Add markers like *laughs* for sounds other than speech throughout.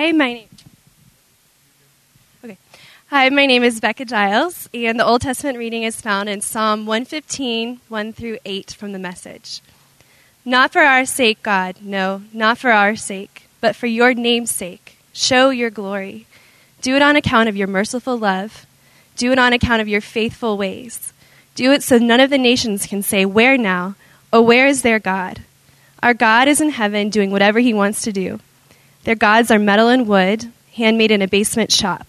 Hi, my name. Okay. Hi, my name is Becca Giles, and the Old Testament reading is found in Psalm 115, 1 through 8 from the message. Not for our sake, God, no, not for our sake, but for your name's sake. Show your glory. Do it on account of your merciful love. Do it on account of your faithful ways. Do it so none of the nations can say, Where now? Oh, where is their God? Our God is in heaven doing whatever he wants to do. Their gods are metal and wood, handmade in a basement shop,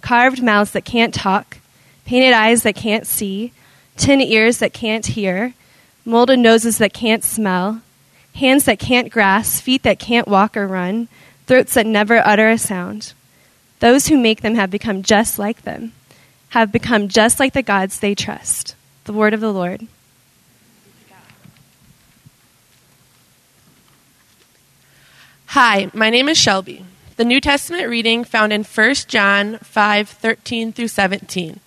carved mouths that can't talk, painted eyes that can't see, tin ears that can't hear, molded noses that can't smell, hands that can't grasp, feet that can't walk or run, throats that never utter a sound. Those who make them have become just like them, have become just like the gods they trust. The word of the Lord. Hi, my name is Shelby. The New Testament reading found in 1 John 5 13 through 17.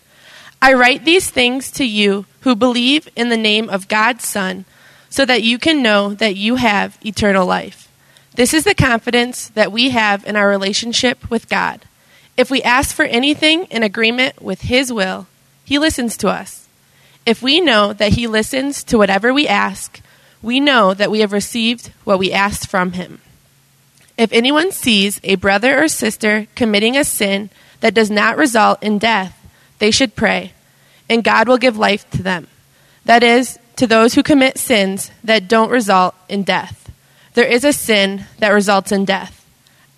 I write these things to you who believe in the name of God's Son, so that you can know that you have eternal life. This is the confidence that we have in our relationship with God. If we ask for anything in agreement with His will, He listens to us. If we know that He listens to whatever we ask, we know that we have received what we asked from Him. If anyone sees a brother or sister committing a sin that does not result in death, they should pray, and God will give life to them. That is, to those who commit sins that don't result in death. There is a sin that results in death.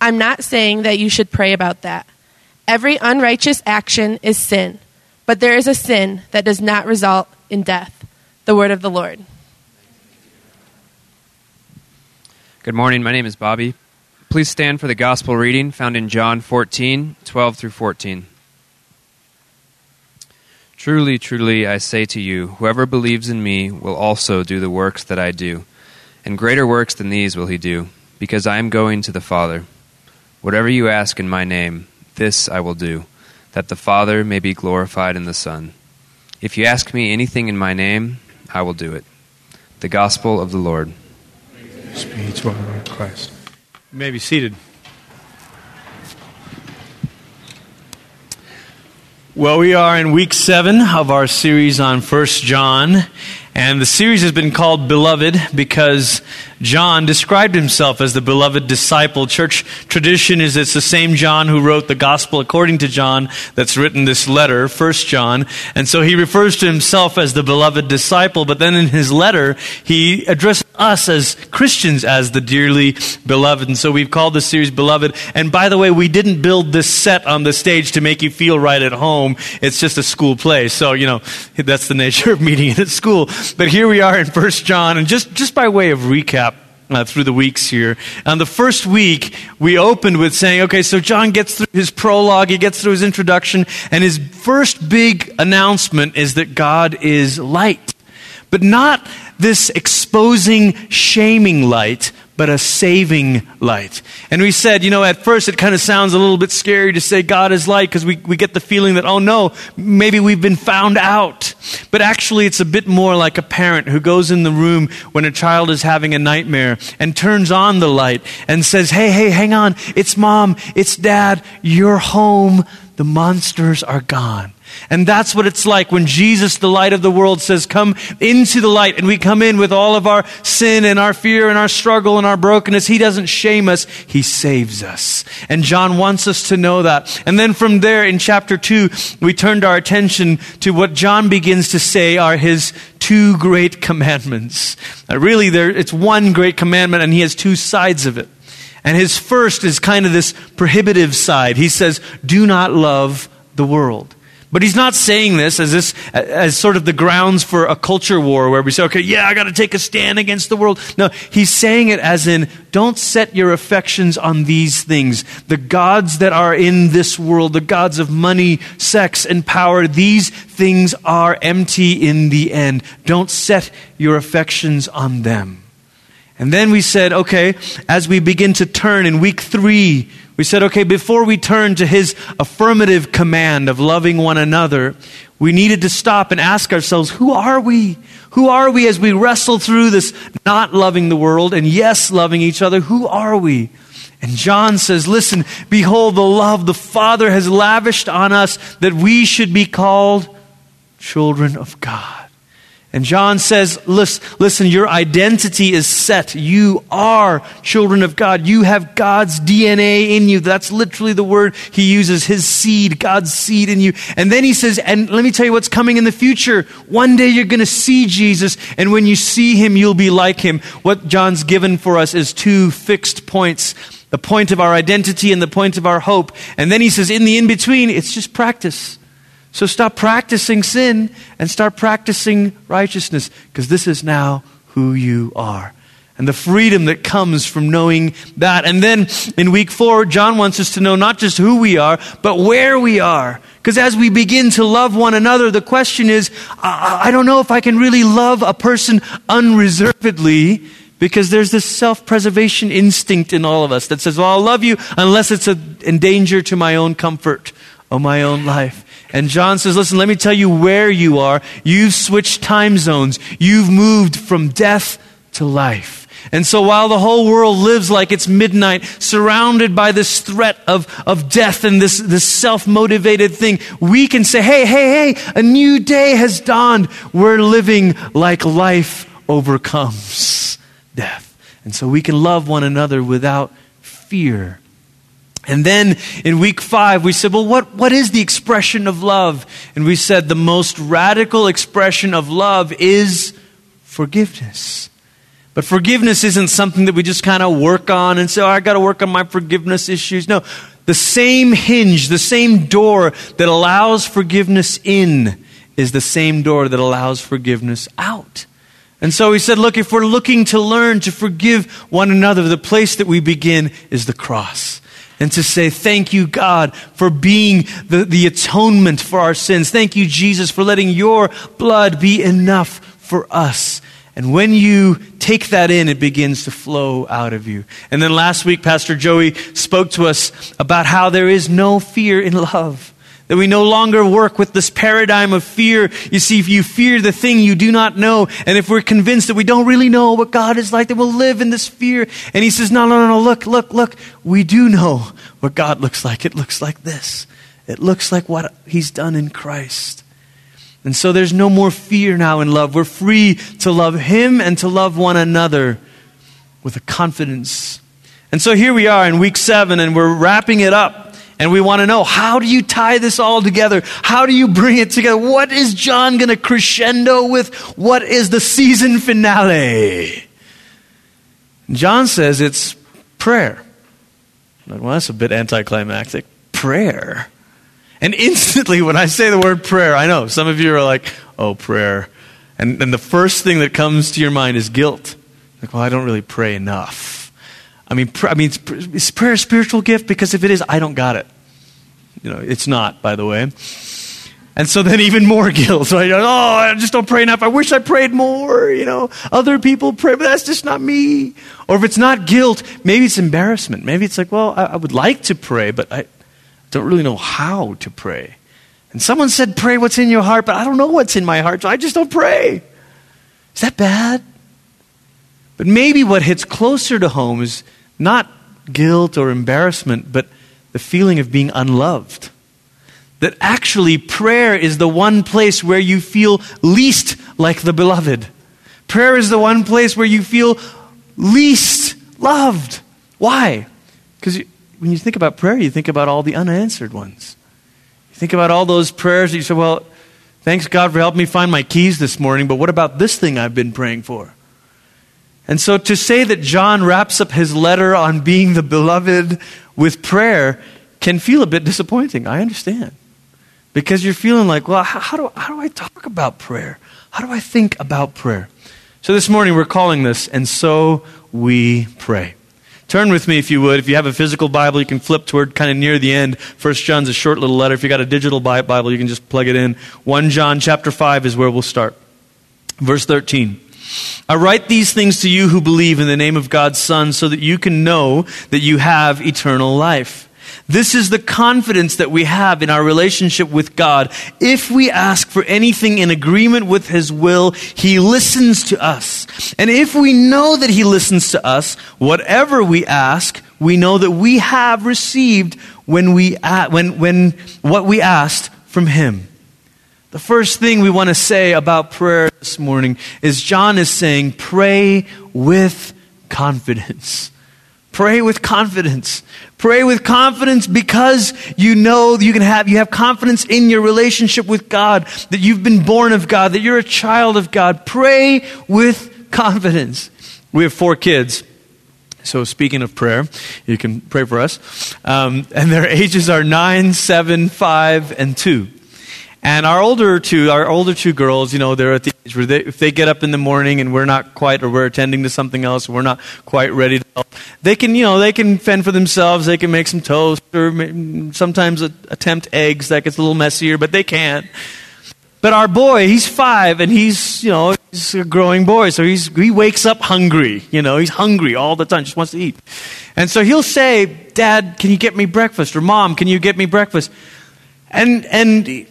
I'm not saying that you should pray about that. Every unrighteous action is sin, but there is a sin that does not result in death. The word of the Lord. Good morning. My name is Bobby. Please stand for the gospel reading found in John 14, 12 through 14. Truly, truly, I say to you, whoever believes in me will also do the works that I do, and greater works than these will he do, because I am going to the Father. Whatever you ask in my name, this I will do, that the Father may be glorified in the Son. If you ask me anything in my name, I will do it. The Gospel of the Lord. Speech to our Lord Christ. You may be seated. Well, we are in week seven of our series on First John, and the series has been called Beloved because John described himself as the beloved disciple. Church tradition is it's the same John who wrote the gospel according to John that's written this letter, First John. And so he refers to himself as the beloved disciple, but then in his letter, he addresses us as Christians as the dearly beloved. And so we've called this series Beloved. And by the way, we didn't build this set on the stage to make you feel right at home. It's just a school play. So, you know, that's the nature of meeting at school. But here we are in First John, and just, just by way of recap, uh, through the weeks here. On the first week, we opened with saying, okay, so John gets through his prologue, he gets through his introduction, and his first big announcement is that God is light. But not this exposing, shaming light, but a saving light. And we said, you know, at first it kind of sounds a little bit scary to say God is light because we, we get the feeling that, oh no, maybe we've been found out. But actually, it's a bit more like a parent who goes in the room when a child is having a nightmare and turns on the light and says, hey, hey, hang on. It's mom. It's dad. You're home. The monsters are gone. And that's what it's like when Jesus, the light of the world, says, Come into the light. And we come in with all of our sin and our fear and our struggle and our brokenness. He doesn't shame us, He saves us. And John wants us to know that. And then from there, in chapter 2, we turned our attention to what John begins to say are His two great commandments. Uh, really, there, it's one great commandment, and He has two sides of it. And His first is kind of this prohibitive side. He says, Do not love the world. But he's not saying this as this as sort of the grounds for a culture war where we say, okay, yeah, I got to take a stand against the world. No, he's saying it as in, don't set your affections on these things. The gods that are in this world, the gods of money, sex, and power, these things are empty in the end. Don't set your affections on them. And then we said, okay, as we begin to turn in week three, we said, okay, before we turn to his affirmative command of loving one another, we needed to stop and ask ourselves, who are we? Who are we as we wrestle through this not loving the world and yes, loving each other? Who are we? And John says, Listen, behold the love the Father has lavished on us that we should be called children of God. And John says, listen, your identity is set. You are children of God. You have God's DNA in you. That's literally the word he uses, his seed, God's seed in you. And then he says, and let me tell you what's coming in the future. One day you're going to see Jesus, and when you see him, you'll be like him. What John's given for us is two fixed points the point of our identity and the point of our hope. And then he says, in the in between, it's just practice. So stop practicing sin and start practicing righteousness because this is now who you are. And the freedom that comes from knowing that. And then in week four, John wants us to know not just who we are, but where we are. Because as we begin to love one another, the question is I don't know if I can really love a person unreservedly because there's this self preservation instinct in all of us that says, Well, I'll love you unless it's a, in danger to my own comfort or my own life. And John says, listen, let me tell you where you are. You've switched time zones. You've moved from death to life. And so while the whole world lives like it's midnight, surrounded by this threat of, of death and this, this self motivated thing, we can say, hey, hey, hey, a new day has dawned. We're living like life overcomes death. And so we can love one another without fear. And then in week five, we said, well, what, what is the expression of love? And we said the most radical expression of love is forgiveness. But forgiveness isn't something that we just kind of work on and say, oh, I got to work on my forgiveness issues. No, the same hinge, the same door that allows forgiveness in is the same door that allows forgiveness out. And so he said, look, if we're looking to learn to forgive one another, the place that we begin is the cross and to say, Thank you, God, for being the, the atonement for our sins. Thank you, Jesus, for letting your blood be enough for us. And when you take that in, it begins to flow out of you. And then last week, Pastor Joey spoke to us about how there is no fear in love. That we no longer work with this paradigm of fear. You see, if you fear the thing you do not know, and if we're convinced that we don't really know what God is like, then we'll live in this fear. And he says, no, no, no, no, look, look, look. We do know what God looks like. It looks like this. It looks like what he's done in Christ. And so there's no more fear now in love. We're free to love him and to love one another with a confidence. And so here we are in week seven, and we're wrapping it up. And we want to know how do you tie this all together? How do you bring it together? What is John going to crescendo with? What is the season finale? John says it's prayer. Well, that's a bit anticlimactic. Prayer. And instantly, when I say the word prayer, I know some of you are like, oh, prayer. And, and the first thing that comes to your mind is guilt. Like, well, I don't really pray enough. I mean, pr- I mean, is prayer a spiritual gift? Because if it is, I don't got it. You know, it's not, by the way. And so then even more *laughs* guilt. Right? Oh, I just don't pray enough. I wish I prayed more. You know, other people pray, but that's just not me. Or if it's not guilt, maybe it's embarrassment. Maybe it's like, well, I, I would like to pray, but I don't really know how to pray. And someone said, pray what's in your heart, but I don't know what's in my heart, so I just don't pray. Is that bad? But maybe what hits closer to home is not guilt or embarrassment, but the feeling of being unloved. That actually prayer is the one place where you feel least like the beloved. Prayer is the one place where you feel least loved. Why? Because when you think about prayer, you think about all the unanswered ones. You think about all those prayers that you say, well, thanks God for helping me find my keys this morning, but what about this thing I've been praying for? And so to say that John wraps up his letter on being the beloved with prayer can feel a bit disappointing. I understand. Because you're feeling like, well, how, how, do, how do I talk about prayer? How do I think about prayer? So this morning we're calling this, and so we pray. Turn with me, if you would. If you have a physical Bible, you can flip toward kind of near the end. First John's a short little letter. If you got a digital Bible, you can just plug it in. 1 John chapter 5 is where we'll start. Verse 13. I write these things to you who believe in the name of God's Son so that you can know that you have eternal life. This is the confidence that we have in our relationship with God. If we ask for anything in agreement with His will, He listens to us. And if we know that He listens to us, whatever we ask, we know that we have received when we when when what we asked from him. The first thing we want to say about prayer this morning is John is saying, pray with confidence. *laughs* Pray with confidence. Pray with confidence because you know you can have you have confidence in your relationship with God, that you've been born of God, that you're a child of God. Pray with confidence. We have four kids. So, speaking of prayer, you can pray for us. Um, and their ages are nine, seven, five, and 2. And our older two, our older two girls, you know, they're at the age where they, if they get up in the morning and we're not quite, or we're attending to something else, we're not quite ready to help, they can, you know, they can fend for themselves. They can make some toast or sometimes attempt eggs. That gets a little messier, but they can't. But our boy, he's five, and he's, you know, he's a growing boy, so he's, he wakes up hungry. You know, he's hungry all the time, just wants to eat. And so he'll say, Dad, can you get me breakfast? Or Mom, can you get me breakfast? And, and,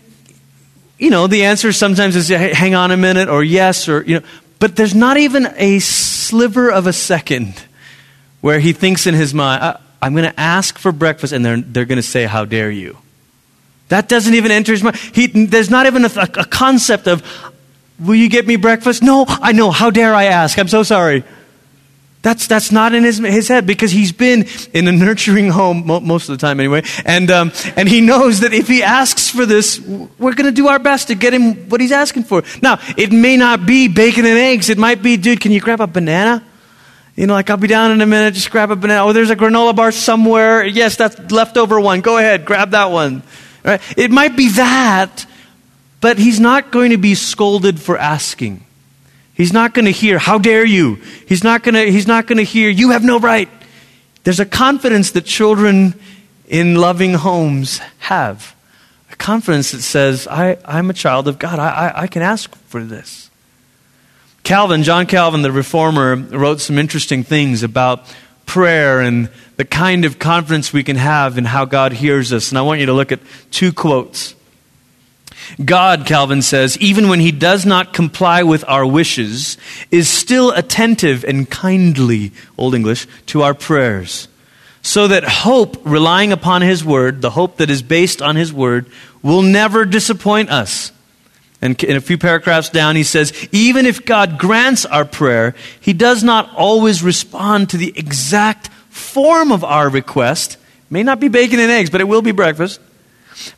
you know, the answer sometimes is, hang on a minute, or yes, or, you know, but there's not even a sliver of a second where he thinks in his mind, I'm going to ask for breakfast, and they're, they're going to say, How dare you? That doesn't even enter his mind. He, there's not even a, a, concept of, will you get me breakfast? No, I know. How dare I ask? I'm so sorry. That's, that's not in his, his head because he's been in a nurturing home mo- most of the time anyway. And, um, and he knows that if he asks for this, we're going to do our best to get him what he's asking for. Now, it may not be bacon and eggs. It might be, dude, can you grab a banana? You know, like I'll be down in a minute, just grab a banana. Oh, there's a granola bar somewhere. Yes, that's leftover one. Go ahead, grab that one. Right? It might be that, but he's not going to be scolded for asking. He's not going to hear, How dare you? He's not going to, hear, You have no right. There's a confidence that children in loving homes have. A confidence that says, I, I'm a child of God. I, I, I can ask for this. Calvin, John Calvin, the reformer, wrote some interesting things about prayer and the kind of confidence we can have in how God hears us. And I want you to look at two quotes. God, Calvin says, even when he does not comply with our wishes, is still attentive and kindly, Old English, to our prayers. So that hope, relying upon his word, the hope that is based on his word, will never disappoint us. And in a few paragraphs down, he says, even if God grants our prayer, he does not always respond to the exact form of our request. May not be bacon and eggs, but it will be breakfast.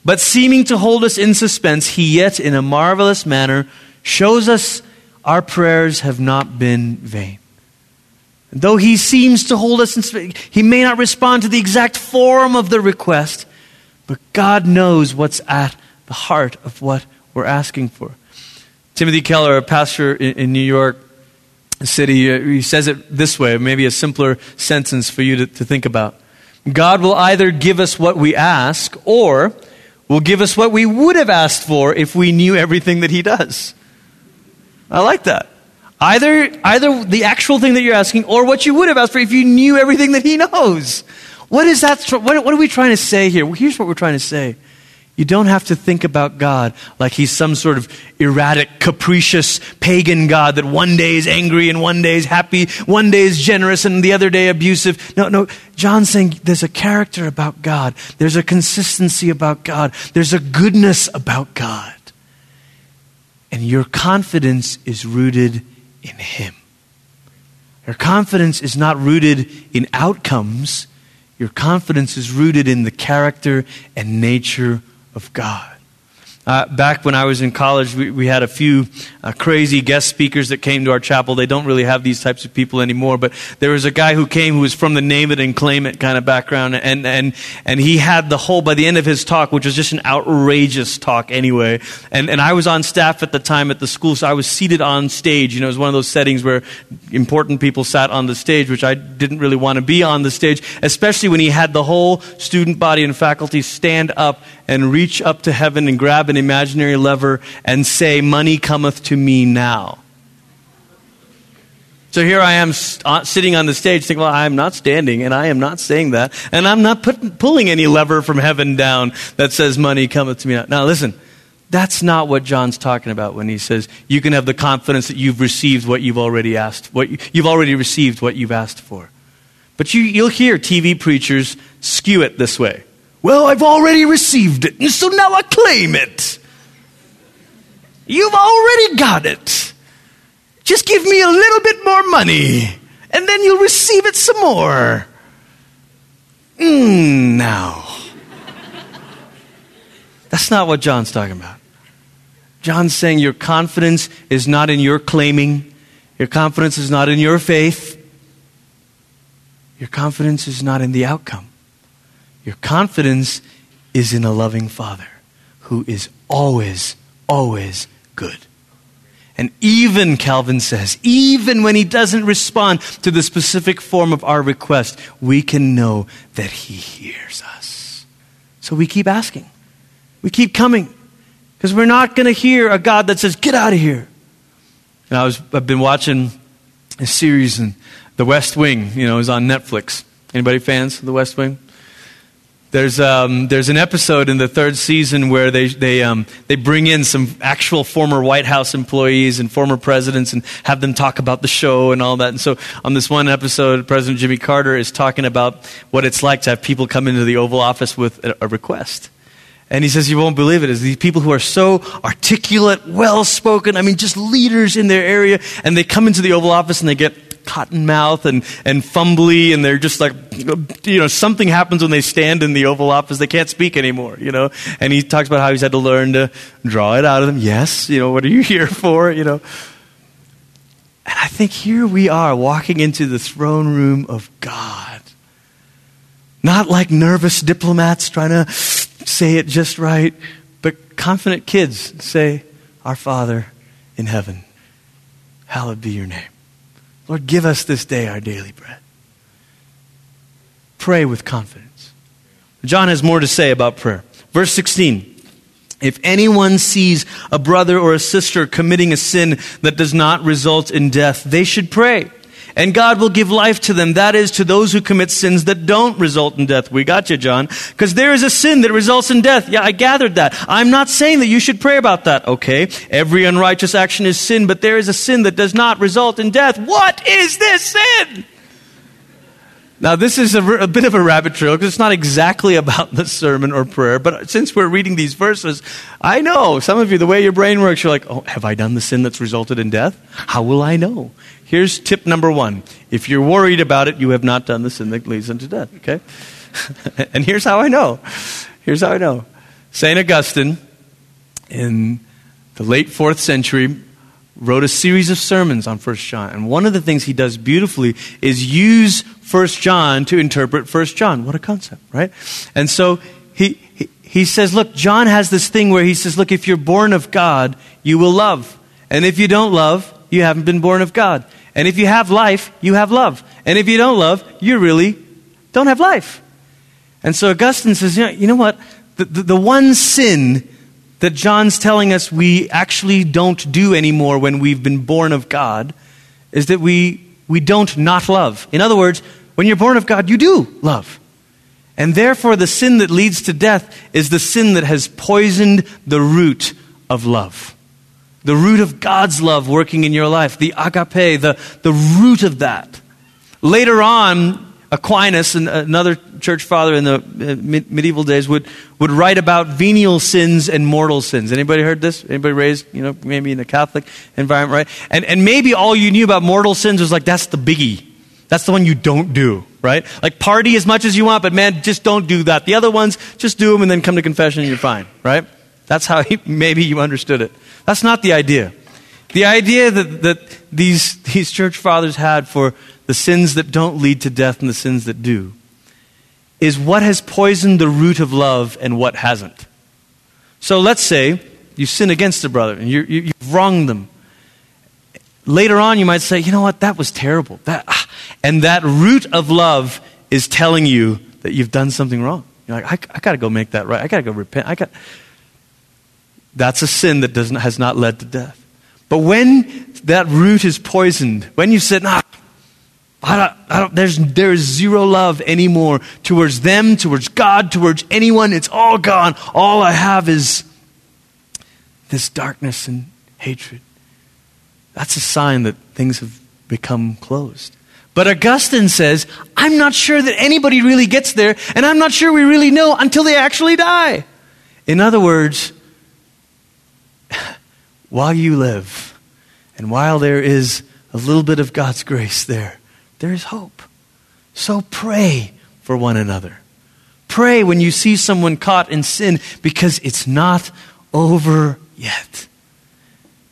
But seeming to hold us in suspense, he yet, in a marvelous manner, shows us our prayers have not been vain. Though he seems to hold us in suspense, he may not respond to the exact form of the request, but God knows what's at the heart of what we're asking for. Timothy Keller, a pastor in, in New York City, uh, he says it this way, maybe a simpler sentence for you to, to think about. God will either give us what we ask, or will give us what we would have asked for if we knew everything that He does. I like that. Either, either the actual thing that you're asking or what you would have asked for if you knew everything that He knows. What is that? What, what are we trying to say here? Well, here's what we're trying to say. You don't have to think about God like he's some sort of erratic, capricious, pagan God that one day is angry and one day is happy, one day is generous and the other day abusive. No, no. John's saying there's a character about God, there's a consistency about God, there's a goodness about God. And your confidence is rooted in Him. Your confidence is not rooted in outcomes. Your confidence is rooted in the character and nature of God. Uh, back when I was in college, we, we had a few uh, crazy guest speakers that came to our chapel. They don't really have these types of people anymore, but there was a guy who came who was from the name it and claim it kind of background, and, and, and he had the whole, by the end of his talk, which was just an outrageous talk anyway, and, and I was on staff at the time at the school, so I was seated on stage. You know, it was one of those settings where important people sat on the stage, which I didn't really want to be on the stage, especially when he had the whole student body and faculty stand up and reach up to heaven and grab an imaginary lever and say, Money cometh to me now. So here I am st- uh, sitting on the stage thinking, well, I'm not standing and I am not saying that. And I'm not put- pulling any lever from heaven down that says, money cometh to me now. Now listen, that's not what John's talking about when he says, you can have the confidence that you've received what you've already asked, what you, you've already received what you've asked for. But you, you'll hear TV preachers skew it this way. Well, I've already received it, and so now I claim it. You've already got it. Just give me a little bit more money, and then you'll receive it some more. Mm, now. That's not what John's talking about. John's saying your confidence is not in your claiming, your confidence is not in your faith, your confidence is not in the outcome. Your confidence is in a loving Father who is always, always good. And even, Calvin says, even when he doesn't respond to the specific form of our request, we can know that he hears us. So we keep asking. We keep coming. Because we're not going to hear a God that says, get out of here. And I was, I've been watching a series in The West Wing, you know, is on Netflix. Anybody fans of The West Wing? There's, um, there's an episode in the third season where they, they, um, they bring in some actual former White House employees and former presidents and have them talk about the show and all that. And so on this one episode, President Jimmy Carter is talking about what it's like to have people come into the Oval Office with a, a request. And he says, You won't believe it. Is these people who are so articulate, well spoken, I mean, just leaders in their area, and they come into the Oval Office and they get cotton mouth and, and fumbly, and they're just like, you know, something happens when they stand in the Oval Office. They can't speak anymore, you know. And he talks about how he's had to learn to draw it out of them. Yes, you know, what are you *laughs* here for, you know? And I think here we are walking into the throne room of God. Not like nervous diplomats trying to say it just right, but confident kids say, Our Father in heaven, hallowed be your name. Lord, give us this day our daily bread. Pray with confidence. John has more to say about prayer. Verse 16. If anyone sees a brother or a sister committing a sin that does not result in death, they should pray and God will give life to them. That is, to those who commit sins that don't result in death. We got you, John. Because there is a sin that results in death. Yeah, I gathered that. I'm not saying that you should pray about that. Okay. Every unrighteous action is sin, but there is a sin that does not result in death. What is this sin? Now, this is a, a, bit of a rabbit trail because it's not exactly *laughs* about the sermon or prayer, but since we're reading these verses, I know some of you, the way your brain works, you're like, oh, have I done the sin that's resulted in death? How will I know? Here's tip number one. If you're worried about it, you have not done the sin that leads unto death, okay? *laughs* and here's how I know. Here's how I know. St. Augustine, in the late fourth century, wrote a series of sermons on 1 John. And one of the things he does beautifully is use 1 John to interpret 1 John. What a concept, right? And so he, he, he says, look, John has this thing where he says, look, if you're born of God, you will love. And if you don't love, you haven't been born of God. And if you have life, you have love. And if you don't love, you really don't have life. And so Augustine says, you know, you know what? The, the, the one sin that John's telling us we actually don't do anymore when we've been born of God is that we, we don't not love. In other words, when you're born of God, you do love. And therefore, the sin that leads to death is the sin that has poisoned the root of love the root of God's love working in your life, the agape, the, the root of that. Later on, Aquinas, another church father in the uh, medieval days, would, would write about venial sins and mortal sins. Anybody heard this? Anybody raised, you know, maybe in a Catholic environment, right? And, and maybe all you knew about mortal sins was like, that's the biggie. That's the one you don't do, right? Like party as much as you want, but man, just don't do that. The other ones, just do them and then come to confession and you're fine, right? That's how *laughs* he, maybe you understood it. That's not the idea. The idea that, that these, these church fathers had for the sins that don't lead to death and the sins that do is what has poisoned the root of love and what hasn't. So let's say you sin against a brother and you, you, you've wronged them. Later on, you might say, you know what, that was terrible. That, ah. And that root of love is telling you that you've done something wrong. You're like, I, I got to go make that right. I got to go repent. I got. That's a sin that doesn't, has not led to death. But when that root is poisoned, when you said, nah, I don't, I don't, there's, there's zero love anymore towards them, towards God, towards anyone, it's all gone. All I have is this darkness and hatred. That's a sign that things have become closed. But Augustine says, I'm not sure that anybody really gets there, and I'm not sure we really know until they actually die. In other words, while you live, and while there is a little bit of God's grace there, there is hope. So pray for one another. Pray when you see someone caught in sin because it's not over yet.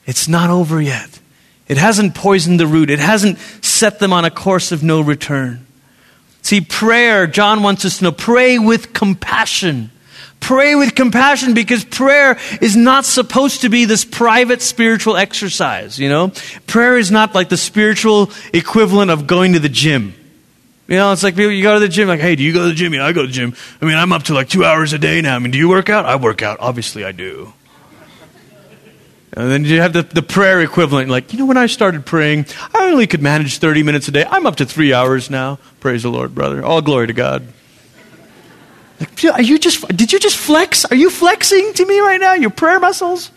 It's not over yet. It hasn't poisoned the root, it hasn't set them on a course of no return. See, prayer, John wants us to know, pray with compassion. Pray with compassion because prayer is not supposed to be this private spiritual exercise, you know? Prayer is not like the spiritual equivalent of going to the gym. You know, it's like you go to the gym, like, hey, do you go to the gym? Yeah, I go to the gym. I mean, I'm up to like two hours a day now. I mean, do you work out? I work out. Obviously, I do. And then you have the, the prayer equivalent, like, you know, when I started praying, I only could manage 30 minutes a day. I'm up to three hours now. Praise the Lord, brother. All glory to God. Are you just, did you just flex? Are you flexing to me right now? Your prayer muscles?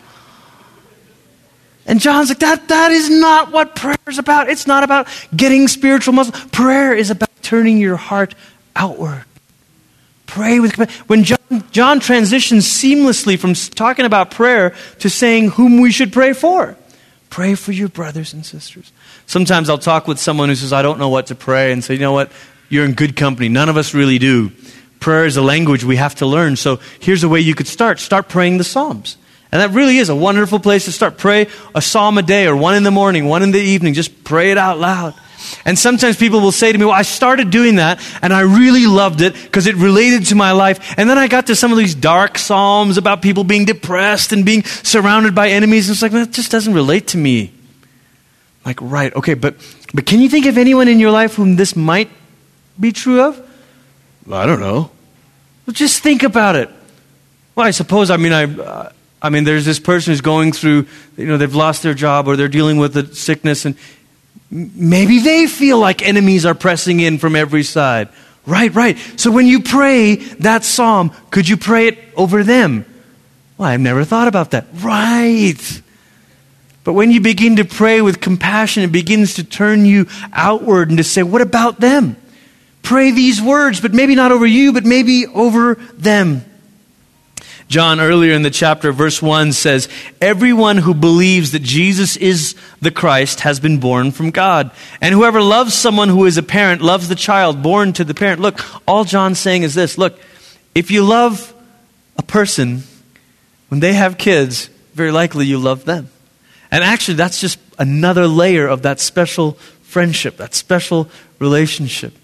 And John's like, that, that is not what prayer is about. It's not about getting spiritual muscle. Prayer is about turning your heart outward. Pray with when John, John transitions seamlessly from talking about prayer to saying whom we should pray for. Pray for your brothers and sisters. Sometimes I'll talk with someone who says, I don't know what to pray, and say, you know what? You're in good company. None of us really do. Prayer is a language we have to learn. So here's a way you could start. Start praying the Psalms. And that really is a wonderful place to start. Pray a psalm a day or one in the morning, one in the evening. Just pray it out loud. And sometimes people will say to me, Well, I started doing that and I really loved it because it related to my life. And then I got to some of these dark psalms about people being depressed and being surrounded by enemies. And it's like, That just doesn't relate to me. I'm like, right, okay, but, but can you think of anyone in your life whom this might be true of? I don't know. Well, just think about it. Well, I suppose, I mean, I. Uh, I mean, there's this person who's going through, you know, they've lost their job or they're dealing with a sickness, and maybe they feel like enemies are pressing in from every side. Right, right. So when you pray that psalm, could you pray it over them? Well, I've never thought about that. Right. But when you begin to pray with compassion, it begins to turn you outward and to say, what about them? Pray these words, but maybe not over you, but maybe over them. John, earlier in the chapter, verse 1 says, Everyone who believes that Jesus is the Christ has been born from God. And whoever loves someone who is a parent loves the child born to the parent. Look, all John's saying is this look, if you love a person, when they have kids, very likely you love them. And actually, that's just another layer of that special friendship, that special relationship.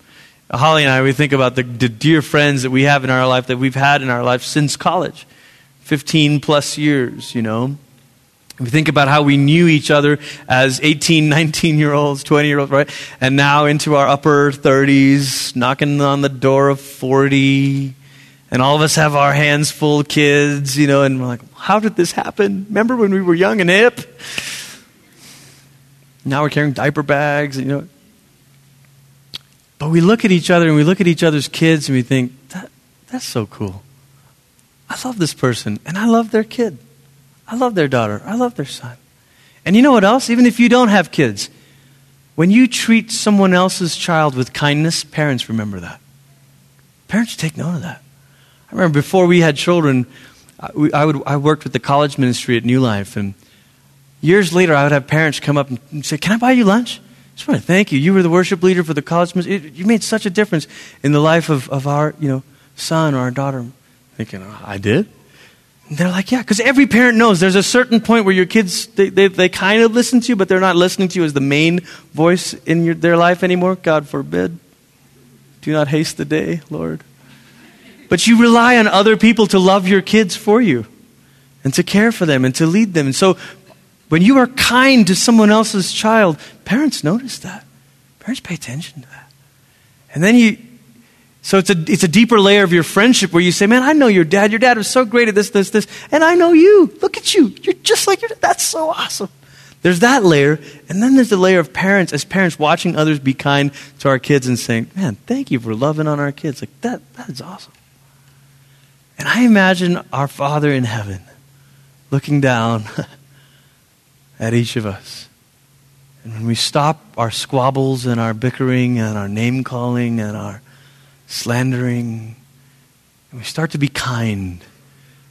Holly and I, we think about the, the, dear friends that we have in our life, that we've had in our life since college. 15 plus years, you know. We think about how we knew each other as 18, *laughs* 19 year olds, 20 year olds, right? And now into our upper 30s, knocking on the door of 40. And all of us have our hands full kids, you know, and we're like, how did this happen? Remember when we were young and hip? Now we're carrying diaper bags, you know. But we look at each other and we look at each other's kids and we think, that, that's so cool. I love this person, and I love their kid. I love their daughter. I love their son. And you know what else? Even if you don't have kids, when you treat someone else's child with kindness, parents remember that. Parents take note of that. I remember before we had children, I, would, I worked with the college ministry at New Life, and years later, I would have parents come up and say, Can I buy you lunch? Just want to thank you. You were the worship leader for the college. You made such a difference in the life of, of our you know, son or our daughter. Thinking, oh, I did? And they're like, yeah, because every parent knows there's a certain point where your kids, they, they, they, kind of listen to you, but they're not listening to you as the main voice in your, their life anymore. God forbid. Do not haste the day, Lord. But you rely on other people to love your kids for you and to care for them and to lead them. And so when you are kind to someone else's child, parents notice that. Parents pay attention to that. And then you, so it's a, it's a deeper layer of your friendship where you say, Man, I know your dad. Your dad was so great at this, this, this. And I know you. Look at you. You're just like your dad. That's so awesome. There's that layer. And then there's the layer of parents, as parents watching others be kind to our kids and saying, Man, thank you for loving on our kids. Like, that, that is awesome. And I imagine our Father in heaven looking down *laughs* at each of us And when we stop our squabbles and our bickering and our name calling and our slandering, and we start to be kind,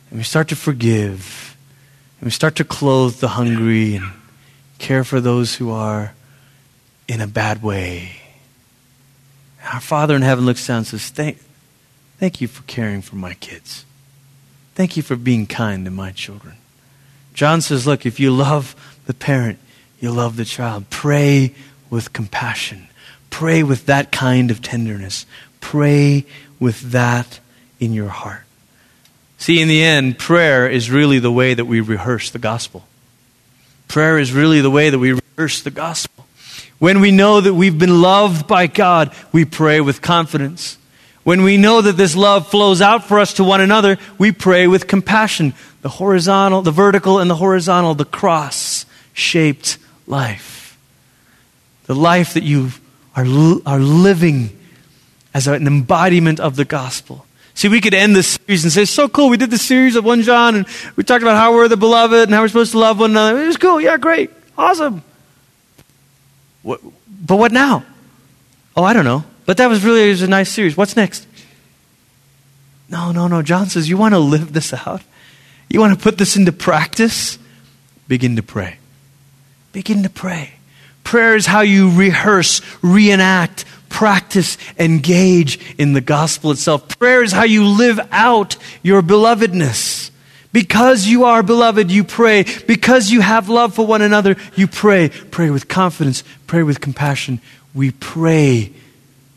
and we start to forgive, and we start to clothe the hungry and care for those who are in a bad way. And our Father in heaven looks down and says, Thank, thank you for caring for my kids. Thank you for being kind to my children. John says, Look, if you love the parent, you love the child. Pray with compassion. Pray with that kind of tenderness. Pray with that in your heart. See, in the end, prayer is really the way that we rehearse the gospel. Prayer is really the way that we rehearse the gospel. When we know that we've been loved by God, we pray with confidence. When we know that this love flows out for us to one another, we pray with compassion. The horizontal, the vertical, and the horizontal, the cross shaped life. The life that you are, are living as an embodiment of the gospel. See, we could end this series and say, so cool, we did the series of 1 John and we talked about how we're the beloved and how we're supposed to love one another. It was cool, yeah, great, awesome. What, but what now? Oh, I don't know. But that was really was a nice series. What's next? No, no, no. John says, you want to live this out? You want to put this into practice? Begin to pray. Begin to pray. Prayer is how you rehearse, reenact, practice, engage in the gospel itself. Prayer is how you live out your belovedness. Because you are beloved, you pray. Because you have love for one another, you pray. Pray with confidence, pray with compassion. We pray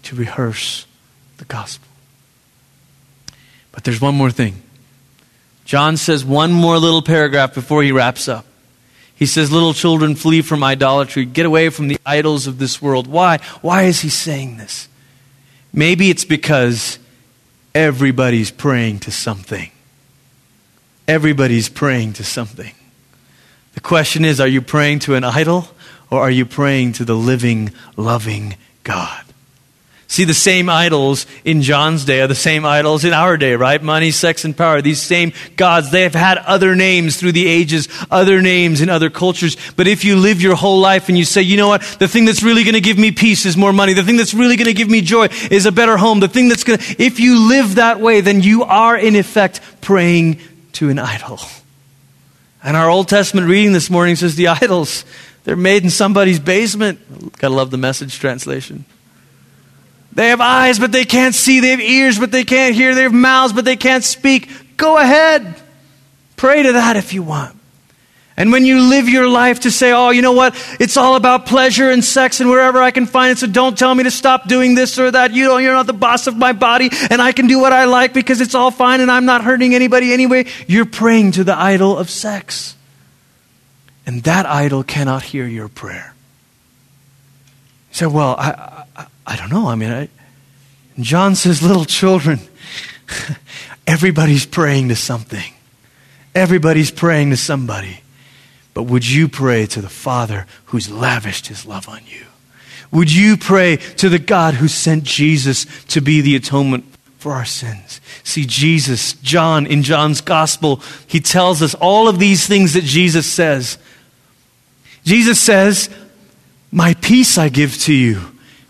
to rehearse the gospel. But there's one more thing. John says one more little paragraph before he wraps up. He says, Little children, flee from idolatry. Get away from the idols of this world. Why? Why is he saying this? Maybe it's because everybody's praying to something. Everybody's praying to something. The question is are you praying to an idol or are you praying to the living, loving God? See, the same idols in John's day are the same idols in our day, right? Money, sex, and power. These same gods, they have had other names through the ages, other names in other cultures. But if you live your whole life and you say, you know what? The thing that's really going to give me peace is more money. The thing that's really going to give me joy is a better home. The thing that's going to, if you live that way, then you are in effect praying to an idol. And our Old Testament reading this morning says the idols, they're made in somebody's basement. Gotta love the message translation. They have eyes, but they can't see. They have ears, but they can't hear. They have mouths, but they can't speak. Go ahead. Pray to that if you want. And when you live your life to say, oh, you know what? It's all about pleasure and sex and wherever I can find it, so don't tell me to stop doing this or that. You don't, you're not the boss of my body, and I can do what I like because it's all fine and I'm not hurting anybody anyway. You're praying to the idol of sex. And that idol cannot hear your prayer. You say, well, I, I don't know. I mean, I, John says, little children, *laughs* everybody's praying to something. Everybody's praying to somebody. But would you pray to the Father who's lavished his love on you? Would you pray to the God who sent Jesus to be the atonement for our sins? See, Jesus, John, in John's gospel, he tells us all of these things that Jesus says. Jesus says, My peace I give to you.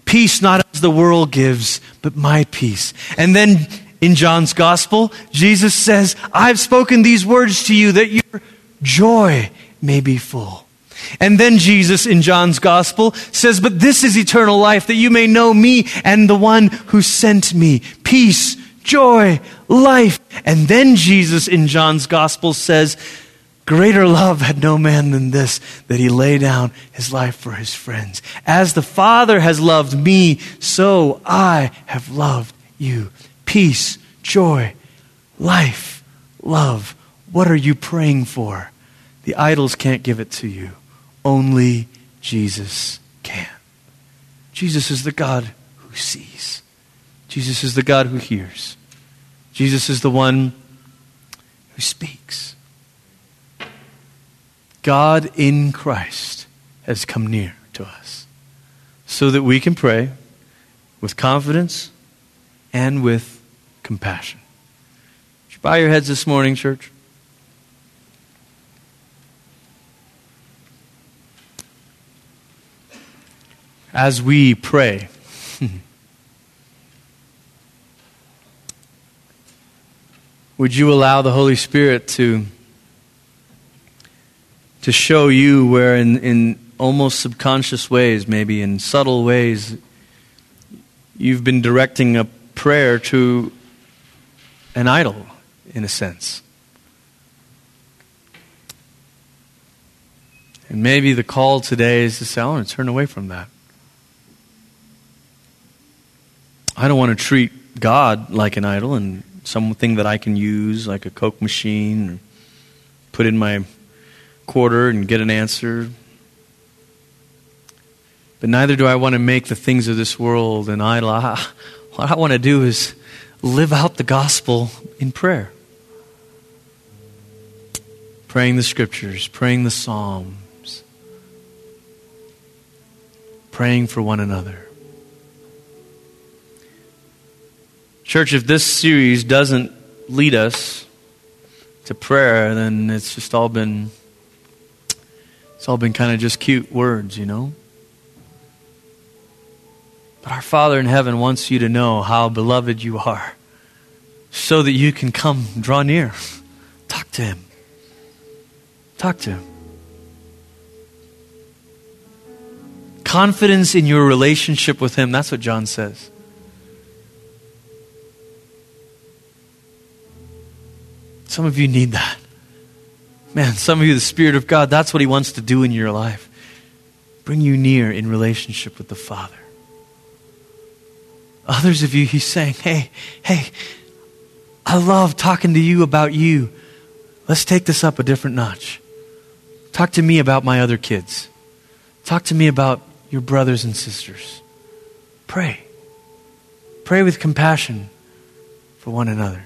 Peace not as the world gives, but my peace. And then in John's gospel, Jesus says, I've spoken these words to you that your joy may be full. And then Jesus in John's gospel says, But this is eternal life, that you may know me and the one who sent me. Peace, joy, life. And then Jesus in John's gospel says, Greater love had no man than this, that he lay down his life for his friends. As the Father has loved me, so I have loved you. Peace, joy, life, love. What are you praying for? The idols can't give it to you. Only Jesus can. Jesus is the God who sees. Jesus is the God who hears. Jesus is the one who speaks. God in Christ has come near to us so that we can pray with confidence and with compassion. Would you bow your heads this morning, church? as we pray. *laughs* Would you allow the Holy Spirit to, to show you where, in, in almost subconscious ways, maybe in subtle ways, you've been directing a prayer to an idol, in a sense? And maybe the call today is to say, I want to turn away from that. I don't want to treat God like an idol and something that I can use, like a Coke machine, or put in my quarter and get an answer. But neither do I want to make the things of this world an idol. what I want to do is live out the gospel in prayer. Praying the scriptures, praying the psalms, praying for one another. Church, if this series doesn't lead us to prayer, then it's just all been it's all been kind of just cute words, you know? But our Father in heaven wants you to know how beloved you are so that you can come draw near. Talk to him. Talk to him. confidence in your relationship with Him. That's what John says. Some of you need that. Man, some of you, the Spirit of God, that's what He wants to do in your life. Bring you near in relationship with the Father. Others of you, He's saying, hey, hey, I love talking to you about you. Let's take this up a different notch. Talk to me about my other kids. Talk to me about your brothers and sisters. Pray. Pray with compassion for one another.